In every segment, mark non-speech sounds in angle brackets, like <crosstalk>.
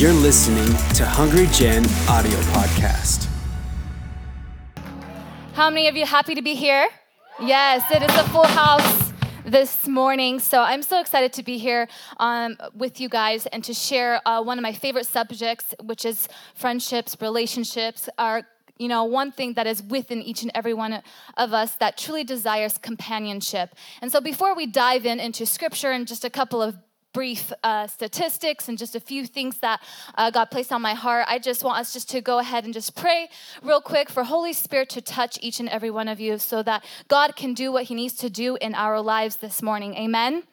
You're listening to Hungry Gen audio podcast. How many of you happy to be here? Yes, it is a full house this morning. So I'm so excited to be here um, with you guys and to share uh, one of my favorite subjects, which is friendships, relationships, our you know, one thing that is within each and every one of us that truly desires companionship. And so before we dive in into scripture and just a couple of brief uh, statistics and just a few things that uh, God placed on my heart. I just want us just to go ahead and just pray real quick for Holy Spirit to touch each and every one of you so that God can do what He needs to do in our lives this morning. Amen.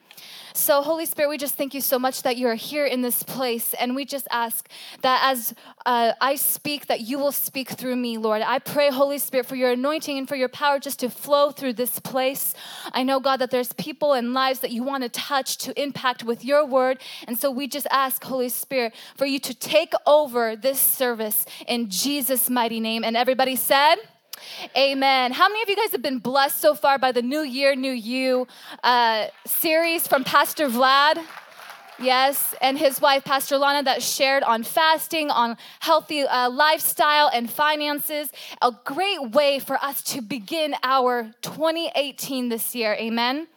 So, Holy Spirit, we just thank you so much that you are here in this place. And we just ask that as uh, I speak, that you will speak through me, Lord. I pray, Holy Spirit, for your anointing and for your power just to flow through this place. I know, God, that there's people and lives that you want to touch, to impact with your word. And so we just ask, Holy Spirit, for you to take over this service in Jesus' mighty name. And everybody said, Amen. How many of you guys have been blessed so far by the New Year, New You uh, series from Pastor Vlad? Yes, and his wife, Pastor Lana, that shared on fasting, on healthy uh, lifestyle and finances. A great way for us to begin our 2018 this year. Amen.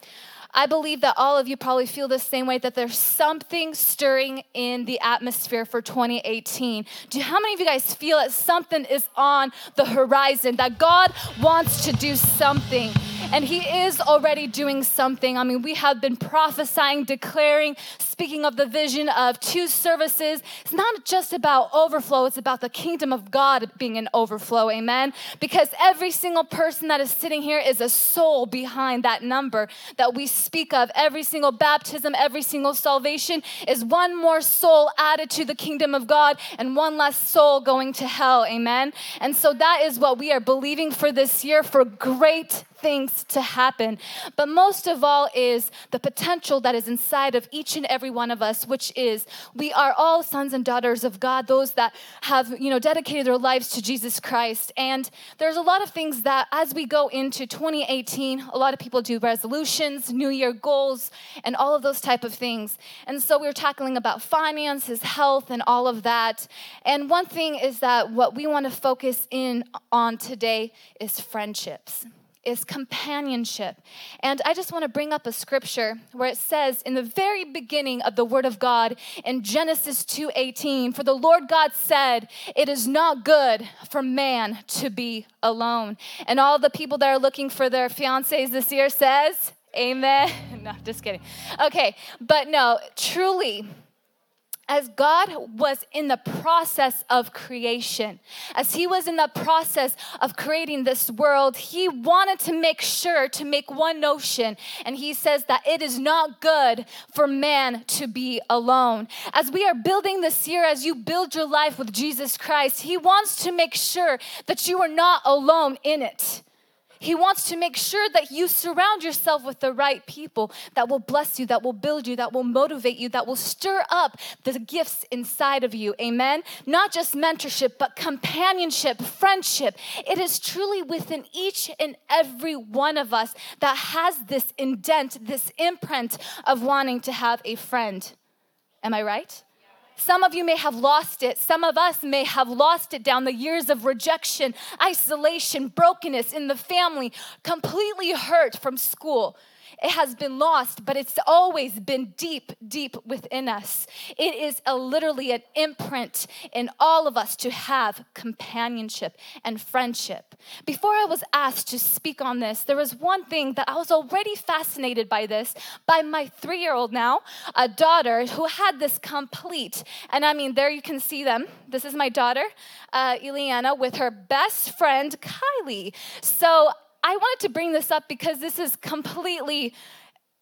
I believe that all of you probably feel the same way that there's something stirring in the atmosphere for 2018. Do how many of you guys feel that something is on the horizon, that God wants to do something? And He is already doing something. I mean, we have been prophesying, declaring, speaking of the vision of two services. It's not just about overflow, it's about the kingdom of God being an overflow. Amen. Because every single person that is sitting here is a soul behind that number that we speak of. Every single baptism, every single salvation is one more soul added to the kingdom of God and one less soul going to hell. Amen. And so that is what we are believing for this year for great things to happen. But most of all is the potential that is inside of each and every one of us, which is we are all sons and daughters of God, those that have, you know, dedicated their lives to Jesus Christ. And there's a lot of things that as we go into 2018, a lot of people do resolutions, New Year goals, and all of those type of things. And so we are tackling about finances, health, and all of that. And one thing is that what we want to focus in on today is friendships is companionship. And I just want to bring up a scripture where it says in the very beginning of the word of God in Genesis 2:18, for the Lord God said, "It is not good for man to be alone." And all the people that are looking for their fiancés this year says, "Amen." <laughs> no, just kidding. Okay, but no, truly as God was in the process of creation, as He was in the process of creating this world, He wanted to make sure to make one notion. And He says that it is not good for man to be alone. As we are building this year, as you build your life with Jesus Christ, He wants to make sure that you are not alone in it. He wants to make sure that you surround yourself with the right people that will bless you, that will build you, that will motivate you, that will stir up the gifts inside of you. Amen. Not just mentorship, but companionship, friendship. It is truly within each and every one of us that has this indent, this imprint of wanting to have a friend. Am I right? Some of you may have lost it. Some of us may have lost it down the years of rejection, isolation, brokenness in the family, completely hurt from school, it has been lost, but it's always been deep, deep within us. It is a, literally an imprint in all of us to have companionship and friendship. Before I was asked to speak on this, there was one thing that I was already fascinated by this by my three year old now, a daughter who had this complete, and I mean, there you can see them. This is my daughter, uh, Eliana, with her best friend, Kylie. So I wanted to bring this up because this is completely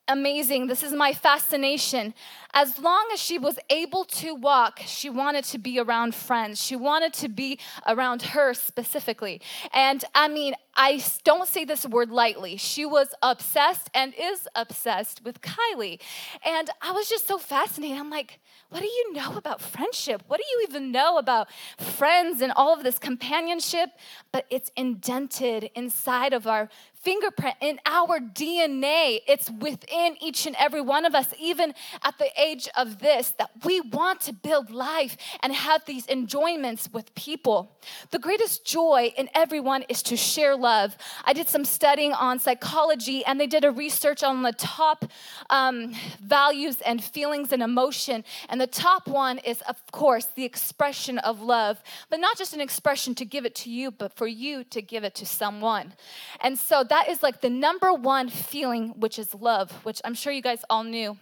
amazing. This is my fascination. As long as she was able to walk, she wanted to be around friends. She wanted to be around her specifically. And I mean, I don't say this word lightly. She was obsessed and is obsessed with Kylie. And I was just so fascinated. I'm like, what do you know about friendship? What do you even know about friends and all of this companionship? But it's indented inside of our fingerprint in our DNA. It's within each and every one of us, even at the age of this, that we want to build life and have these enjoyments with people. The greatest joy in everyone is to share love. I did some studying on psychology, and they did a research on the top um, values and feelings and emotion. And the top one is, of course, the expression of love, but not just an expression to give it to you, but for you to give it to someone. And so that is like the number one feeling, which is love, which I'm sure you guys all knew.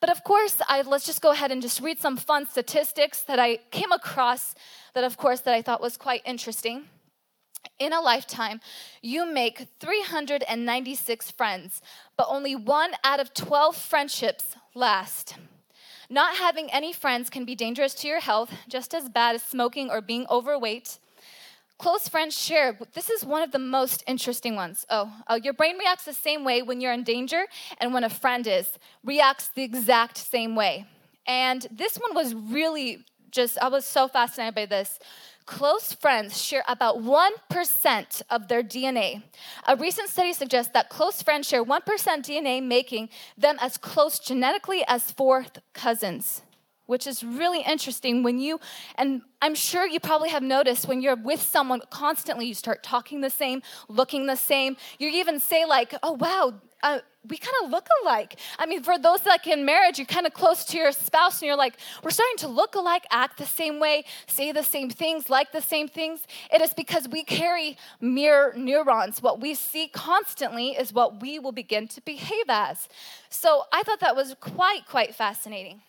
But of course, I, let's just go ahead and just read some fun statistics that I came across that, of course, that I thought was quite interesting. In a lifetime, you make 396 friends, but only one out of 12 friendships last. Not having any friends can be dangerous to your health, just as bad as smoking or being overweight. Close friends share. This is one of the most interesting ones. Oh, uh, your brain reacts the same way when you're in danger and when a friend is, reacts the exact same way. And this one was really just, I was so fascinated by this. Close friends share about 1% of their DNA. A recent study suggests that close friends share 1% DNA, making them as close genetically as fourth cousins which is really interesting when you, and I'm sure you probably have noticed when you're with someone constantly, you start talking the same, looking the same. You even say, like, oh, wow, uh, we kind of look alike. I mean, for those like in marriage, you're kind of close to your spouse and you're like, we're starting to look alike, act the same way, say the same things, like the same things. It is because we carry mirror neurons. What we see constantly is what we will begin to behave as. So I thought that was quite, quite fascinating.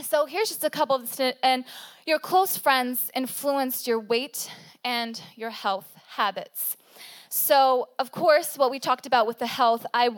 So here's just a couple of, and your close friends influenced your weight and your health habits. So, of course, what we talked about with the health, I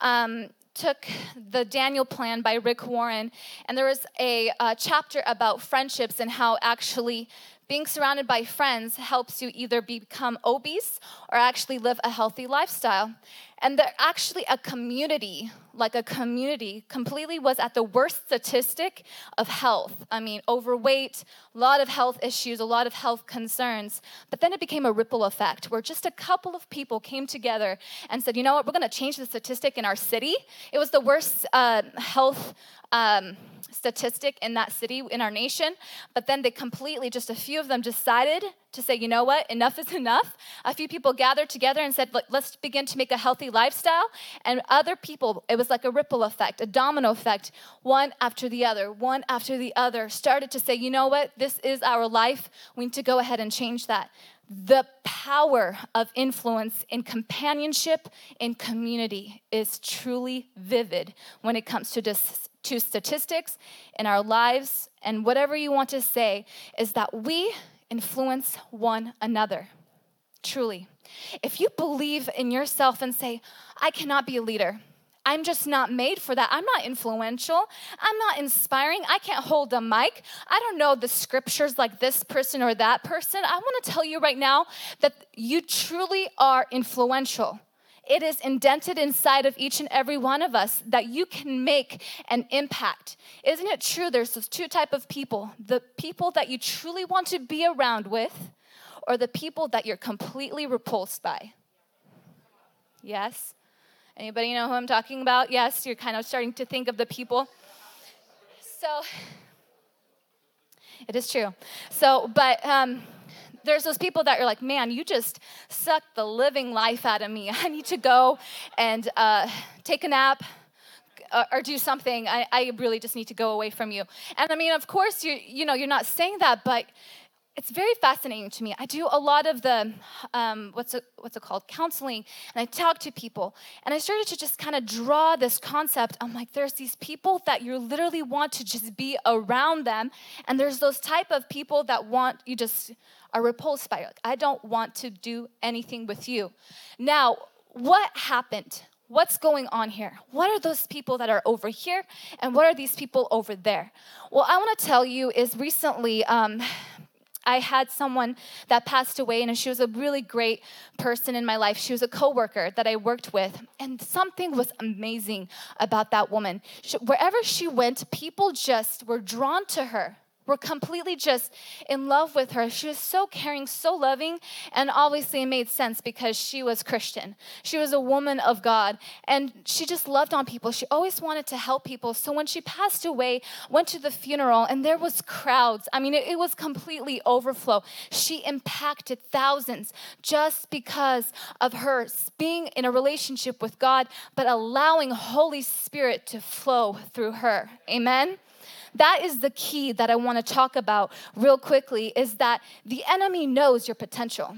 um, took the Daniel Plan by Rick Warren, and there was a, a chapter about friendships and how actually being surrounded by friends helps you either become obese or actually live a healthy lifestyle. And they're actually a community, like a community, completely was at the worst statistic of health. I mean, overweight, a lot of health issues, a lot of health concerns. But then it became a ripple effect where just a couple of people came together and said, you know what, we're gonna change the statistic in our city. It was the worst uh, health. Um, statistic in that city, in our nation. But then they completely, just a few of them decided to say, you know what, enough is enough. A few people gathered together and said, let's begin to make a healthy lifestyle. And other people, it was like a ripple effect, a domino effect, one after the other, one after the other, started to say, you know what, this is our life. We need to go ahead and change that the power of influence in companionship in community is truly vivid when it comes to dis- to statistics in our lives and whatever you want to say is that we influence one another. Truly. If you believe in yourself and say, I cannot be a leader, I'm just not made for that. I'm not influential. I'm not inspiring. I can't hold a mic. I don't know the scriptures like this person or that person. I want to tell you right now that you truly are influential it is indented inside of each and every one of us that you can make an impact. Isn't it true? There's those two type of people: the people that you truly want to be around with, or the people that you're completely repulsed by. Yes. Anybody know who I'm talking about? Yes, you're kind of starting to think of the people. So it is true. So, but um, there's those people that you're like, man, you just sucked the living life out of me. <laughs> I need to go and uh, take a nap. Uh, or do something. I, I really just need to go away from you. And I mean, of course, you you know, you're not saying that, but it's very fascinating to me. I do a lot of the um, what's it, what's it called counseling, and I talk to people, and I started to just kind of draw this concept. I'm like, there's these people that you literally want to just be around them, and there's those type of people that want you just are repulsed by it. I don't want to do anything with you. Now, what happened? What's going on here? What are those people that are over here, and what are these people over there? Well, I want to tell you is recently. Um, I had someone that passed away, and she was a really great person in my life. She was a coworker that I worked with, and something was amazing about that woman. She, wherever she went, people just were drawn to her were completely just in love with her. She was so caring, so loving, and obviously it made sense because she was Christian. She was a woman of God, and she just loved on people. She always wanted to help people. So when she passed away, went to the funeral, and there was crowds. I mean, it, it was completely overflow. She impacted thousands just because of her being in a relationship with God, but allowing Holy Spirit to flow through her. Amen that is the key that I want to talk about real quickly is that the enemy knows your potential.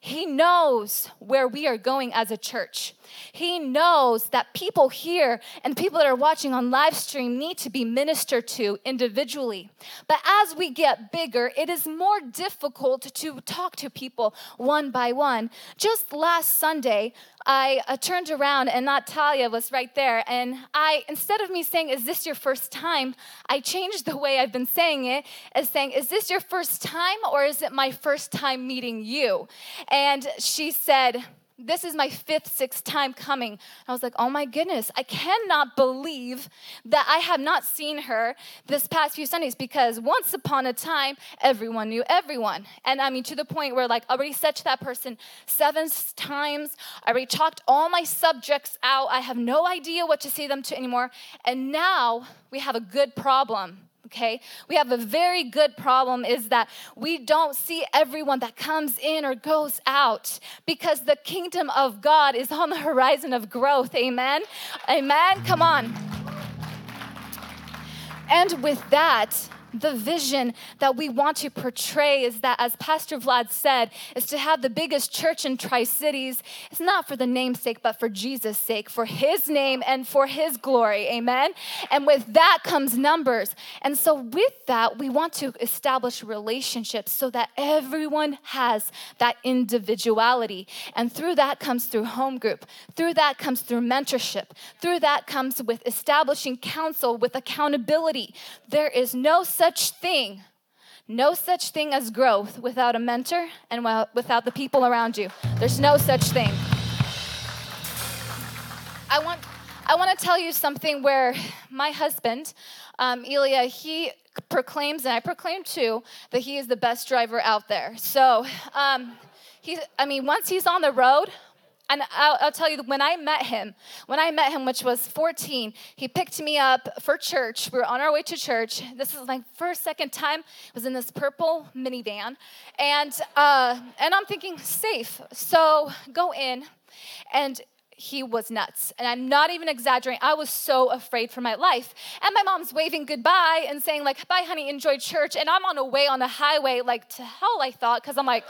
He knows where we are going as a church. He knows that people here and people that are watching on live stream need to be ministered to individually. But as we get bigger, it is more difficult to talk to people one by one. Just last Sunday, I uh, turned around and Natalia was right there. And I, instead of me saying, Is this your first time? I changed the way I've been saying it as saying, Is this your first time or is it my first time meeting you? And she said, this is my fifth, sixth time coming. I was like, oh my goodness, I cannot believe that I have not seen her this past few Sundays because once upon a time, everyone knew everyone. And I mean, to the point where, like, I already said to that person seven times, I already talked all my subjects out. I have no idea what to say them to anymore. And now we have a good problem okay? We have a very good problem is that we don't see everyone that comes in or goes out because the kingdom of God is on the horizon of growth. Amen. Amen. Come on. And with that, the vision that we want to portray is that, as Pastor Vlad said, is to have the biggest church in Tri Cities. It's not for the namesake, but for Jesus' sake, for His name and for His glory. Amen. And with that comes numbers. And so, with that, we want to establish relationships so that everyone has that individuality. And through that comes through home group. Through that comes through mentorship. Through that comes with establishing counsel with accountability. There is no such thing, no such thing as growth without a mentor and without the people around you. There's no such thing. I want, I want to tell you something where my husband, um, Ilya, he proclaims, and I proclaim too, that he is the best driver out there. So, um, he's, I mean, once he's on the road, and I'll, I'll, tell you, when I met him, when I met him, which was 14, he picked me up for church. We were on our way to church. This is my first, second time. It was in this purple minivan. And, uh, and I'm thinking, safe. So go in. And he was nuts. And I'm not even exaggerating. I was so afraid for my life. And my mom's waving goodbye and saying, like, bye, honey, enjoy church. And I'm on a way on the highway, like, to hell, I thought, because I'm like,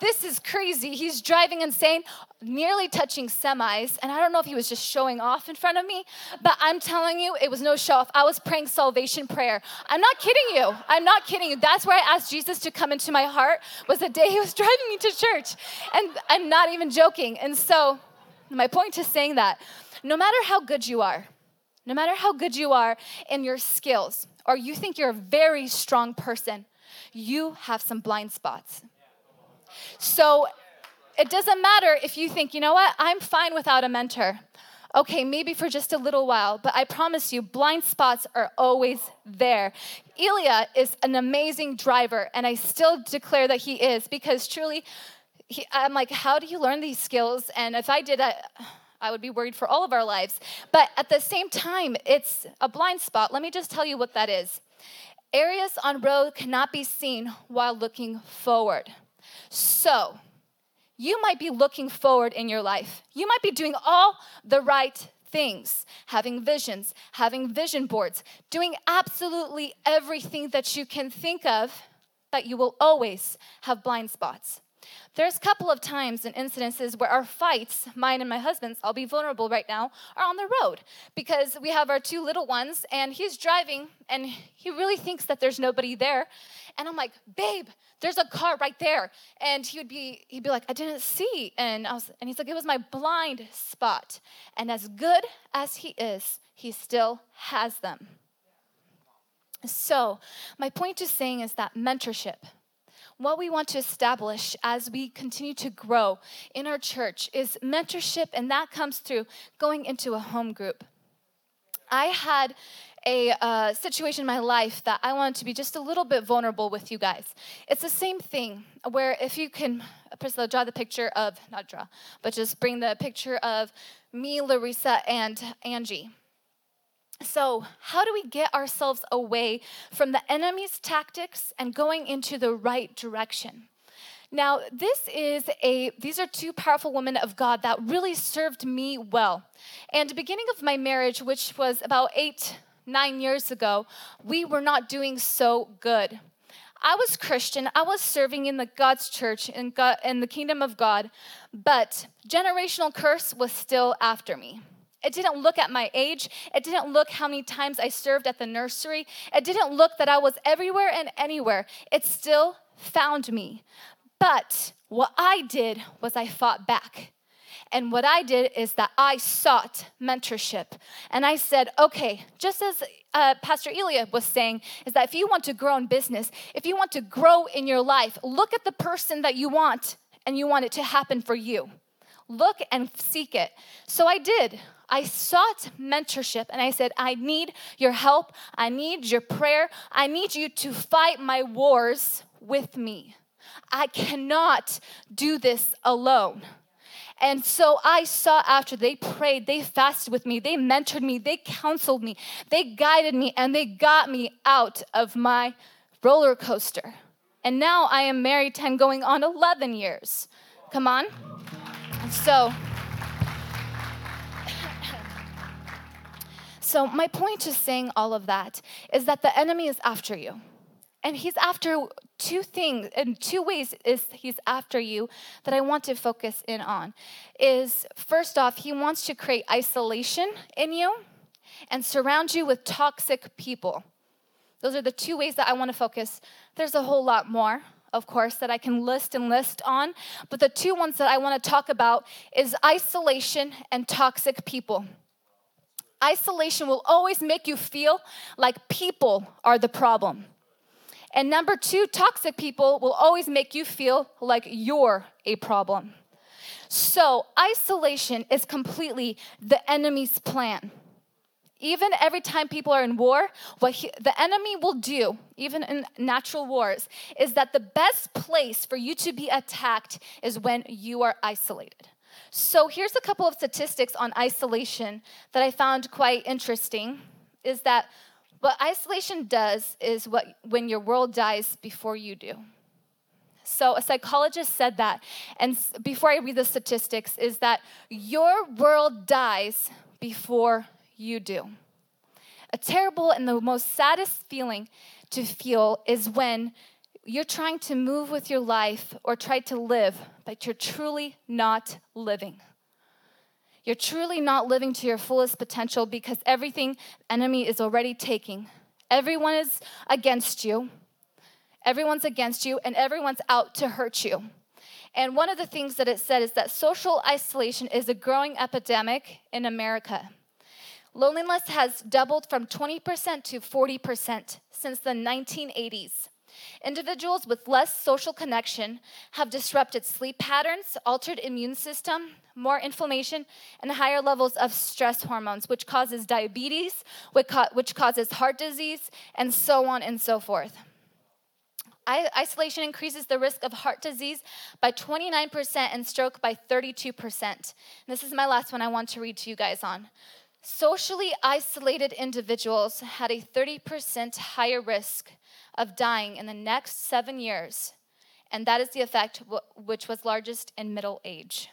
this is crazy. He's driving insane, nearly touching semis. And I don't know if he was just showing off in front of me, but I'm telling you, it was no show off. I was praying salvation prayer. I'm not kidding you. I'm not kidding you. That's where I asked Jesus to come into my heart, was the day he was <laughs> driving me to church. And I'm not even joking. And so, my point is saying that no matter how good you are, no matter how good you are in your skills, or you think you're a very strong person, you have some blind spots. So it doesn't matter if you think, you know what, I'm fine without a mentor. Okay, maybe for just a little while, but I promise you, blind spots are always there. Ilya is an amazing driver, and I still declare that he is because truly, he, I'm like, how do you learn these skills? And if I did, I, I would be worried for all of our lives. But at the same time, it's a blind spot. Let me just tell you what that is. Areas on road cannot be seen while looking forward. So, you might be looking forward in your life. You might be doing all the right things, having visions, having vision boards, doing absolutely everything that you can think of, but you will always have blind spots. There's a couple of times and incidences where our fights, mine and my husband's, I'll be vulnerable right now, are on the road because we have our two little ones and he's driving and he really thinks that there's nobody there. And I'm like, babe, there's a car right there. And he would be, he'd be like, I didn't see. And I was, and he's like, it was my blind spot. And as good as he is, he still has them. So my point to saying is that mentorship what we want to establish as we continue to grow in our church is mentorship, and that comes through going into a home group. I had a uh, situation in my life that I wanted to be just a little bit vulnerable with you guys. It's the same thing where if you can, Priscilla, draw the picture of, not draw, but just bring the picture of me, Larissa, and Angie. So, how do we get ourselves away from the enemy's tactics and going into the right direction? Now, this is a these are two powerful women of God that really served me well. And the beginning of my marriage, which was about 8 9 years ago, we were not doing so good. I was Christian. I was serving in the God's church in, the kingdom of God, but generational curse was still after me. It didn't look at my age. It didn't look how many times I served at the nursery. It didn't look that I was everywhere and anywhere. It still found me. But what I did was I fought back. And what I did is that I sought mentorship. And I said, okay, just as uh, Pastor Elia was saying, is that if you want to grow in business, if you want to grow in your life, look at the person that you want and you want it to happen for you. Look and seek it. So I did. I sought mentorship and I said, I need your help. I need your prayer. I need you to fight my wars with me. I cannot do this alone. And so I saw after they prayed, they fasted with me, they mentored me, they counseled me, they guided me, and they got me out of my roller coaster. And now I am married 10 going on 11 years. Come on. So, So, my point to saying all of that is that the enemy is after you. And he's after two things, and two ways is he's after you that I want to focus in on. Is first off, he wants to create isolation in you and surround you with toxic people. Those are the two ways that I want to focus. There's a whole lot more, of course, that I can list and list on, but the two ones that I want to talk about is isolation and toxic people. Isolation will always make you feel like people are the problem. And number two, toxic people will always make you feel like you're a problem. So, isolation is completely the enemy's plan. Even every time people are in war, what he, the enemy will do, even in natural wars, is that the best place for you to be attacked is when you are isolated. So here's a couple of statistics on isolation that I found quite interesting is that what isolation does is what when your world dies before you do. So a psychologist said that and before I read the statistics is that your world dies before you do. A terrible and the most saddest feeling to feel is when you're trying to move with your life or try to live, but you're truly not living. You're truly not living to your fullest potential because everything enemy is already taking. Everyone is against you. Everyone's against you and everyone's out to hurt you. And one of the things that it said is that social isolation is a growing epidemic in America. Loneliness has doubled from 20% to 40% since the 1980s. Individuals with less social connection have disrupted sleep patterns, altered immune system, more inflammation, and higher levels of stress hormones, which causes diabetes, which causes heart disease, and so on and so forth. Isolation increases the risk of heart disease by 29% and stroke by 32%. this is my last one I want to read to you guys on. Socially isolated individuals had a 30% higher risk of dying in the next seven years, and that is the effect which was largest in middle age.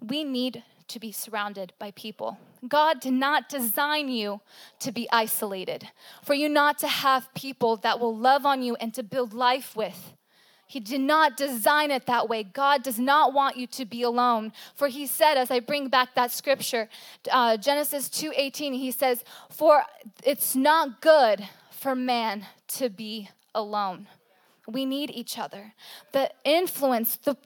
We need to be surrounded by people. God did not design you to be isolated, for you not to have people that will love on you and to build life with. He did not design it that way. God does not want you to be alone. For he said, as I bring back that scripture, uh, Genesis 2:18, he says, "For it's not good for man to be alone. We need each other. The influence, the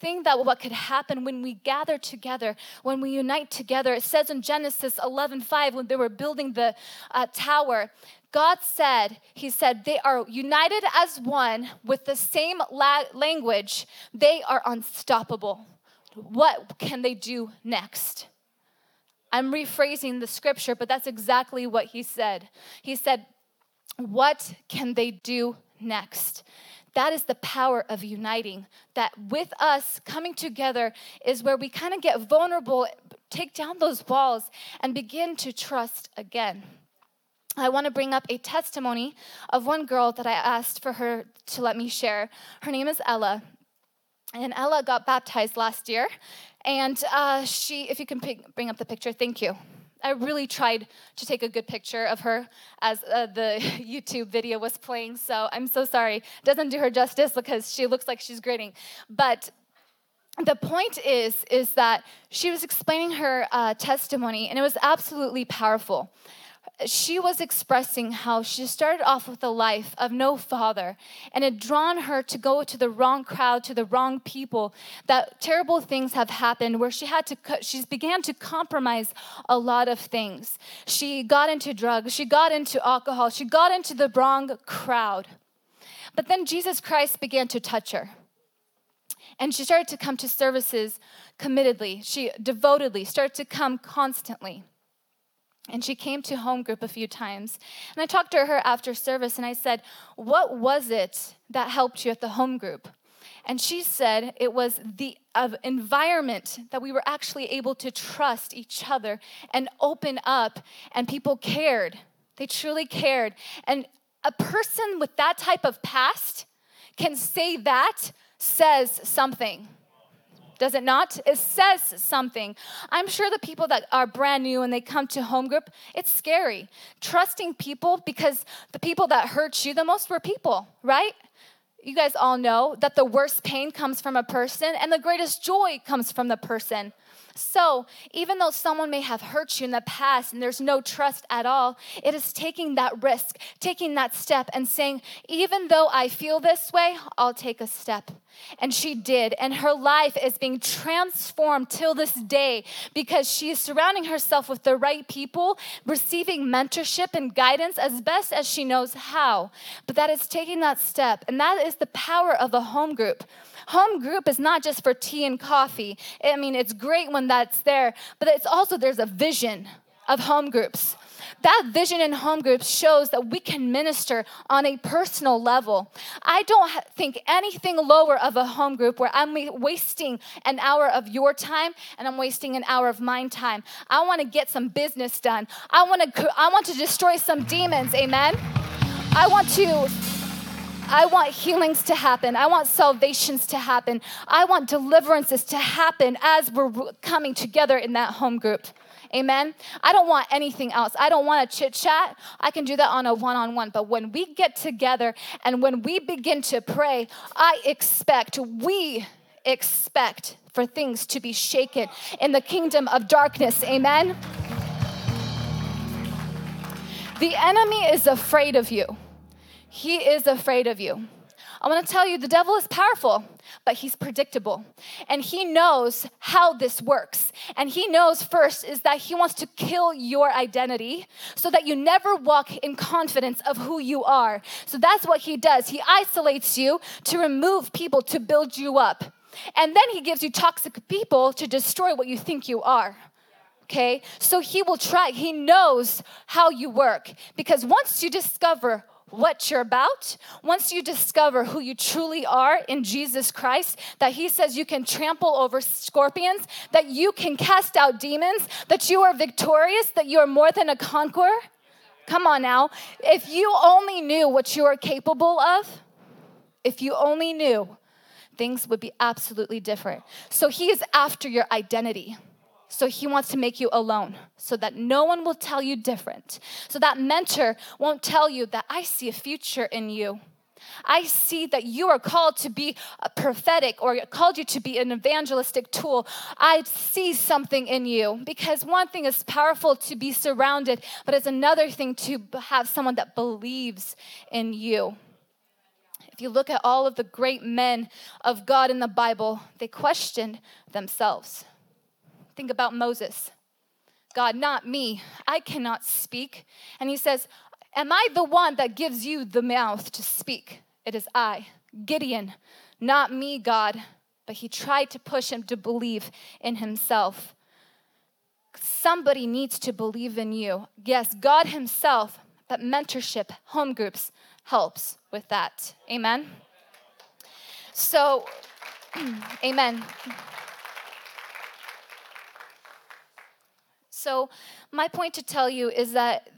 thing that what could happen when we gather together, when we unite together. It says in Genesis 11:5 when they were building the uh, tower God said, He said, they are united as one with the same la- language. They are unstoppable. What can they do next? I'm rephrasing the scripture, but that's exactly what He said. He said, What can they do next? That is the power of uniting. That with us coming together is where we kind of get vulnerable, take down those walls, and begin to trust again. I want to bring up a testimony of one girl that I asked for her to let me share. Her name is Ella. And Ella got baptized last year. And uh, she, if you can bring up the picture, thank you. I really tried to take a good picture of her as uh, the <laughs> YouTube video was playing. So I'm so sorry. Doesn't do her justice because she looks like she's grinning. But the point is, is that she was explaining her uh, testimony, and it was absolutely powerful she was expressing how she started off with a life of no father and it drawn her to go to the wrong crowd to the wrong people that terrible things have happened where she had to she began to compromise a lot of things. She got into drugs she got into alcohol she got into the wrong crowd. But then jesus christ began to touch her and she started to come to services committedly she devotedly started to come constantly and she came to home group a few times. And I talked to her after service and I said, What was it that helped you at the home group? And she said it was the uh, environment that we were actually able to trust each other and open up, and people cared. They truly cared. And a person with that type of past can say that says something does it not? It says something. I'm sure the people that are brand new and they come to home group, it's scary. Trusting people because the people that hurt you the most were people, right? You guys all know that the worst pain comes from a person and the greatest joy comes from the person. So, even though someone may have hurt you in the past and there's no trust at all, it is taking that risk, taking that step, and saying, even though I feel this way, I'll take a step. And she did. And her life is being transformed till this day because she is surrounding herself with the right people, receiving mentorship and guidance as best as she knows how. But that is taking that step. And that is the power of a home group. Home group is not just for tea and coffee. I mean, it's great when that's there, but it's also there's a vision of home groups. That vision in home groups shows that we can minister on a personal level. I don't think anything lower of a home group where I'm wasting an hour of your time and I'm wasting an hour of mine time. I want to get some business done. I want to I want to destroy some demons. Amen. I want to I want healings to happen. I want salvations to happen. I want deliverances to happen as we're coming together in that home group. Amen. I don't want anything else. I don't want a chit chat. I can do that on a one on one. But when we get together and when we begin to pray, I expect, we expect for things to be shaken in the kingdom of darkness. Amen. The enemy is afraid of you. He is afraid of you. I want to tell you the devil is powerful, but he's predictable. And he knows how this works. And he knows first is that he wants to kill your identity so that you never walk in confidence of who you are. So that's what he does. He isolates you to remove people to build you up. And then he gives you toxic people to destroy what you think you are okay? So he will try, he knows how you work. Because once you discover what you're about, once you discover who you truly are in Jesus Christ, that He says you can trample over scorpions, that you can cast out demons, that you are victorious, that you are more than a conqueror. Come on now. If you only knew what you are capable of, if you only knew, things would be absolutely different. So He is after your identity. So he wants to make you alone so that no one will tell you different. So that mentor won't tell you that I see a future in you. I see that you are called to be a prophetic or called you to be an evangelistic tool. I see something in you because one thing is powerful to be surrounded, but it's another thing to have someone that believes in you. If you look at all of the great men of God in the Bible, they questioned themselves. Think about Moses. God, not me. I cannot speak. And he says, Am I the one that gives you the mouth to speak? It is I, Gideon, not me, God. But he tried to push him to believe in himself. Somebody needs to believe in you. Yes, God Himself, but mentorship, home groups helps with that. Amen. So, <clears throat> amen. So, my point to tell you is that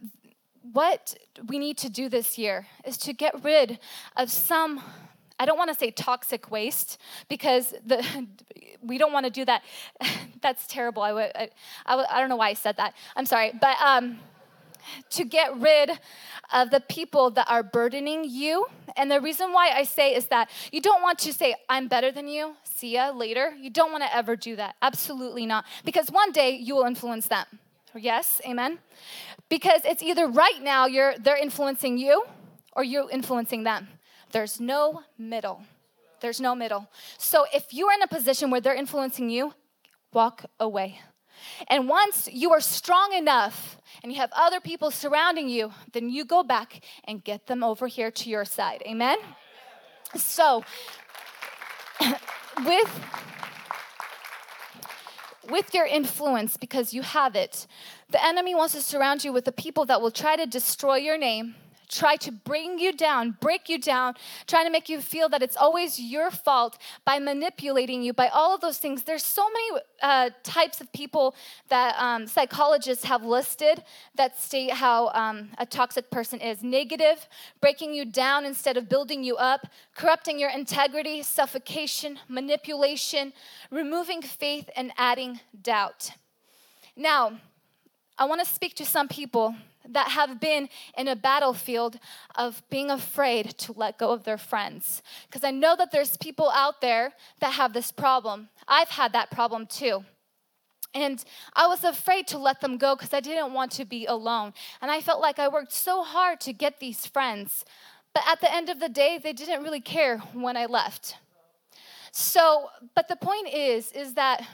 what we need to do this year is to get rid of some I don't want to say toxic waste because the, <laughs> we don't want to do that. <laughs> That's terrible. I, I, I, I, don't know why I said that. I'm sorry. But um, to get rid of the people that are burdening you. And the reason why I say is that you don't want to say, I'm better than you, see ya later. You don't want to ever do that. Absolutely not. Because one day you will influence them. Yes, amen. Because it's either right now you're they're influencing you or you're influencing them. There's no middle. There's no middle. So if you're in a position where they're influencing you, walk away. And once you are strong enough and you have other people surrounding you, then you go back and get them over here to your side. Amen? So, <clears throat> with with your influence because you have it. The enemy wants to surround you with the people that will try to destroy your name, try to bring you down, break you down, trying to make you feel that it's always your fault by manipulating you, by all of those things. There's so many uh, types of people that um, psychologists have listed that state how um, a toxic person is negative, breaking you down instead of building you up, corrupting your integrity, suffocation, manipulation, removing faith, and adding doubt. Now, I want to speak to some people that have been in a battlefield of being afraid to let go of their friends. Because I know that there's people out there that have this problem. I've had that problem too. And I was afraid to let them go because I didn't want to be alone. And I felt like I worked so hard to get these friends. But at the end of the day, they didn't really care when I left. So, but the point is, is that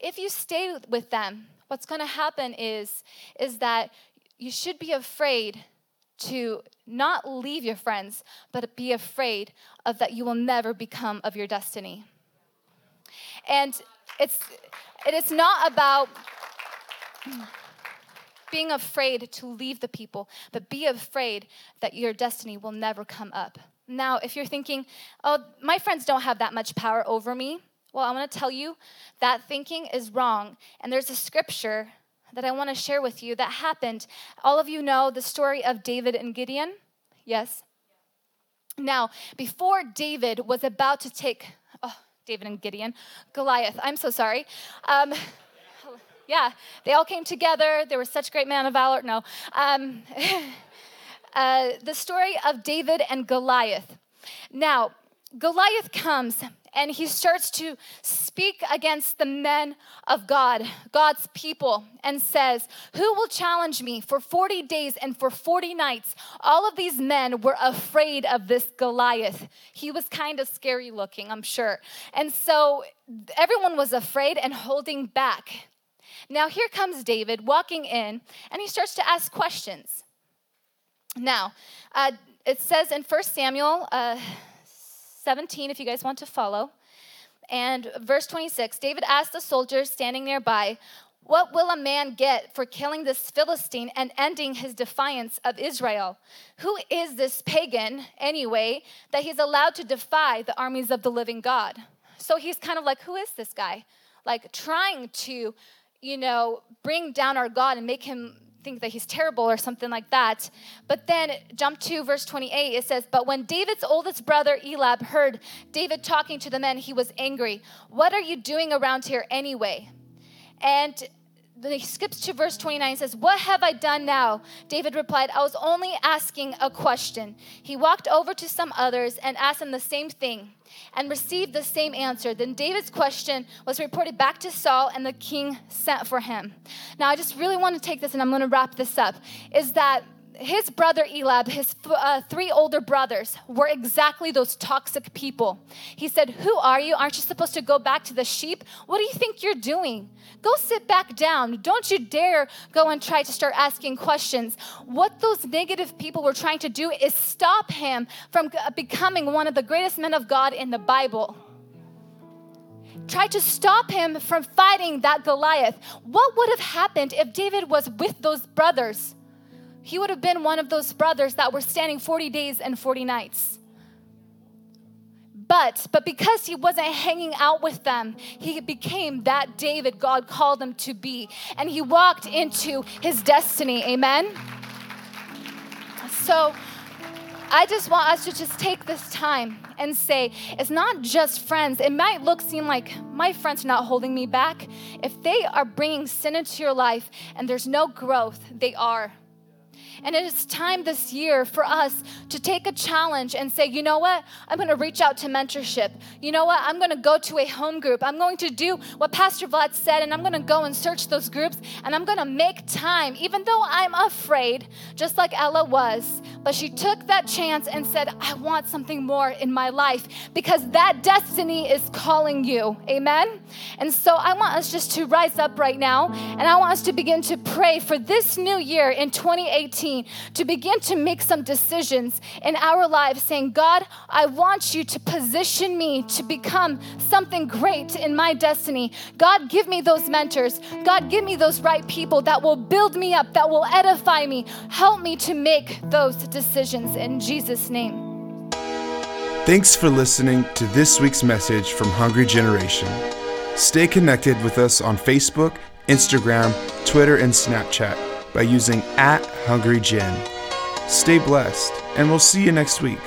if you stay with them, what's going to happen is is that you should be afraid to not leave your friends, but be afraid of that you will never become of your destiny. And it's it is not about being afraid to leave the people, but be afraid that your destiny will never come up. Now, if you're thinking, oh, my friends don't have that much power over me, well, I want to tell you that thinking is wrong. And there's a scripture that I want to share with you that happened. All of you know the story of David and Gideon? Yes? Now, before David was about to take, oh, David and Gideon, Goliath, I'm so sorry. Um, <laughs> yeah, they all came together. They were such great men of valor. No. Um, <laughs> uh, the story of David and Goliath. Now, Goliath comes and he starts to speak against the men of God, God's people, and says, Who will challenge me for 40 days and for 40 nights? All of these men were afraid of this Goliath. He was kind of scary looking, I'm sure. And so everyone was afraid and holding back. Now, here comes David walking in, and he starts to ask questions. Now, uh, it says in 1 Samuel, uh, 17, if you guys want to follow. And verse 26 David asked the soldiers standing nearby, What will a man get for killing this Philistine and ending his defiance of Israel? Who is this pagan, anyway, that he's allowed to defy the armies of the living God? So he's kind of like, Who is this guy? Like trying to, you know, bring down our God and make him think that he's terrible or something like that. But then jump to verse 28, it says, But when David's oldest brother Eliab heard David talking to the men, he was angry. What are you doing around here anyway? And he skips to verse 29 and says, What have I done now? David replied, I was only asking a question. He walked over to some others and asked them the same thing and received the same answer. Then David's question was reported back to Saul, and the king sent for him. Now, I just really want to take this and I'm going to wrap this up is that his brother Eliab, his uh, three older brothers, were exactly those toxic people. He said, Who are you? Aren't you supposed to go back to the sheep? What do you think you're doing? Go sit back down. Don't you dare go and try to start asking questions. What those negative people were trying to do is stop him from becoming one of the greatest men of God in the Bible tried to stop him from fighting that Goliath. What would have happened if David was with those brothers? He would have been one of those brothers that were standing 40 days and 40 nights. But, but because he wasn't hanging out with them, he became that David God called him to be. And he walked into his destiny. Amen? So I just want us to just take this time and say, it's not just friends. It might look, seem like my friends are not holding me back. If they are bringing sin into your life and there's no growth, they are. And it is time this year for us to take a challenge and say, you know what? I'm going to reach out to mentorship. You know what? I'm going to go to a home group. I'm going to do what Pastor Vlad said, and I'm going to go and search those groups, and I'm going to make time, even though I'm afraid, just like Ella was. But she took that chance and said, I want something more in my life because that destiny is calling you. Amen? And so I want us just to rise up right now, and I want us to begin to pray for this new year in 2018 to begin to make some decisions in our lives, saying, God, I want you to position me to become something great in my destiny. God, give me those mentors. God, give me those right people that will build me up, that will edify me. Help me to make those decisions in Jesus' name. Thanks for listening to this week's message from Hungry Generation. Stay connected with us on Facebook, Instagram, Twitter, and Snapchat by using at Hungry Gen. Stay blessed, and we'll see you next week.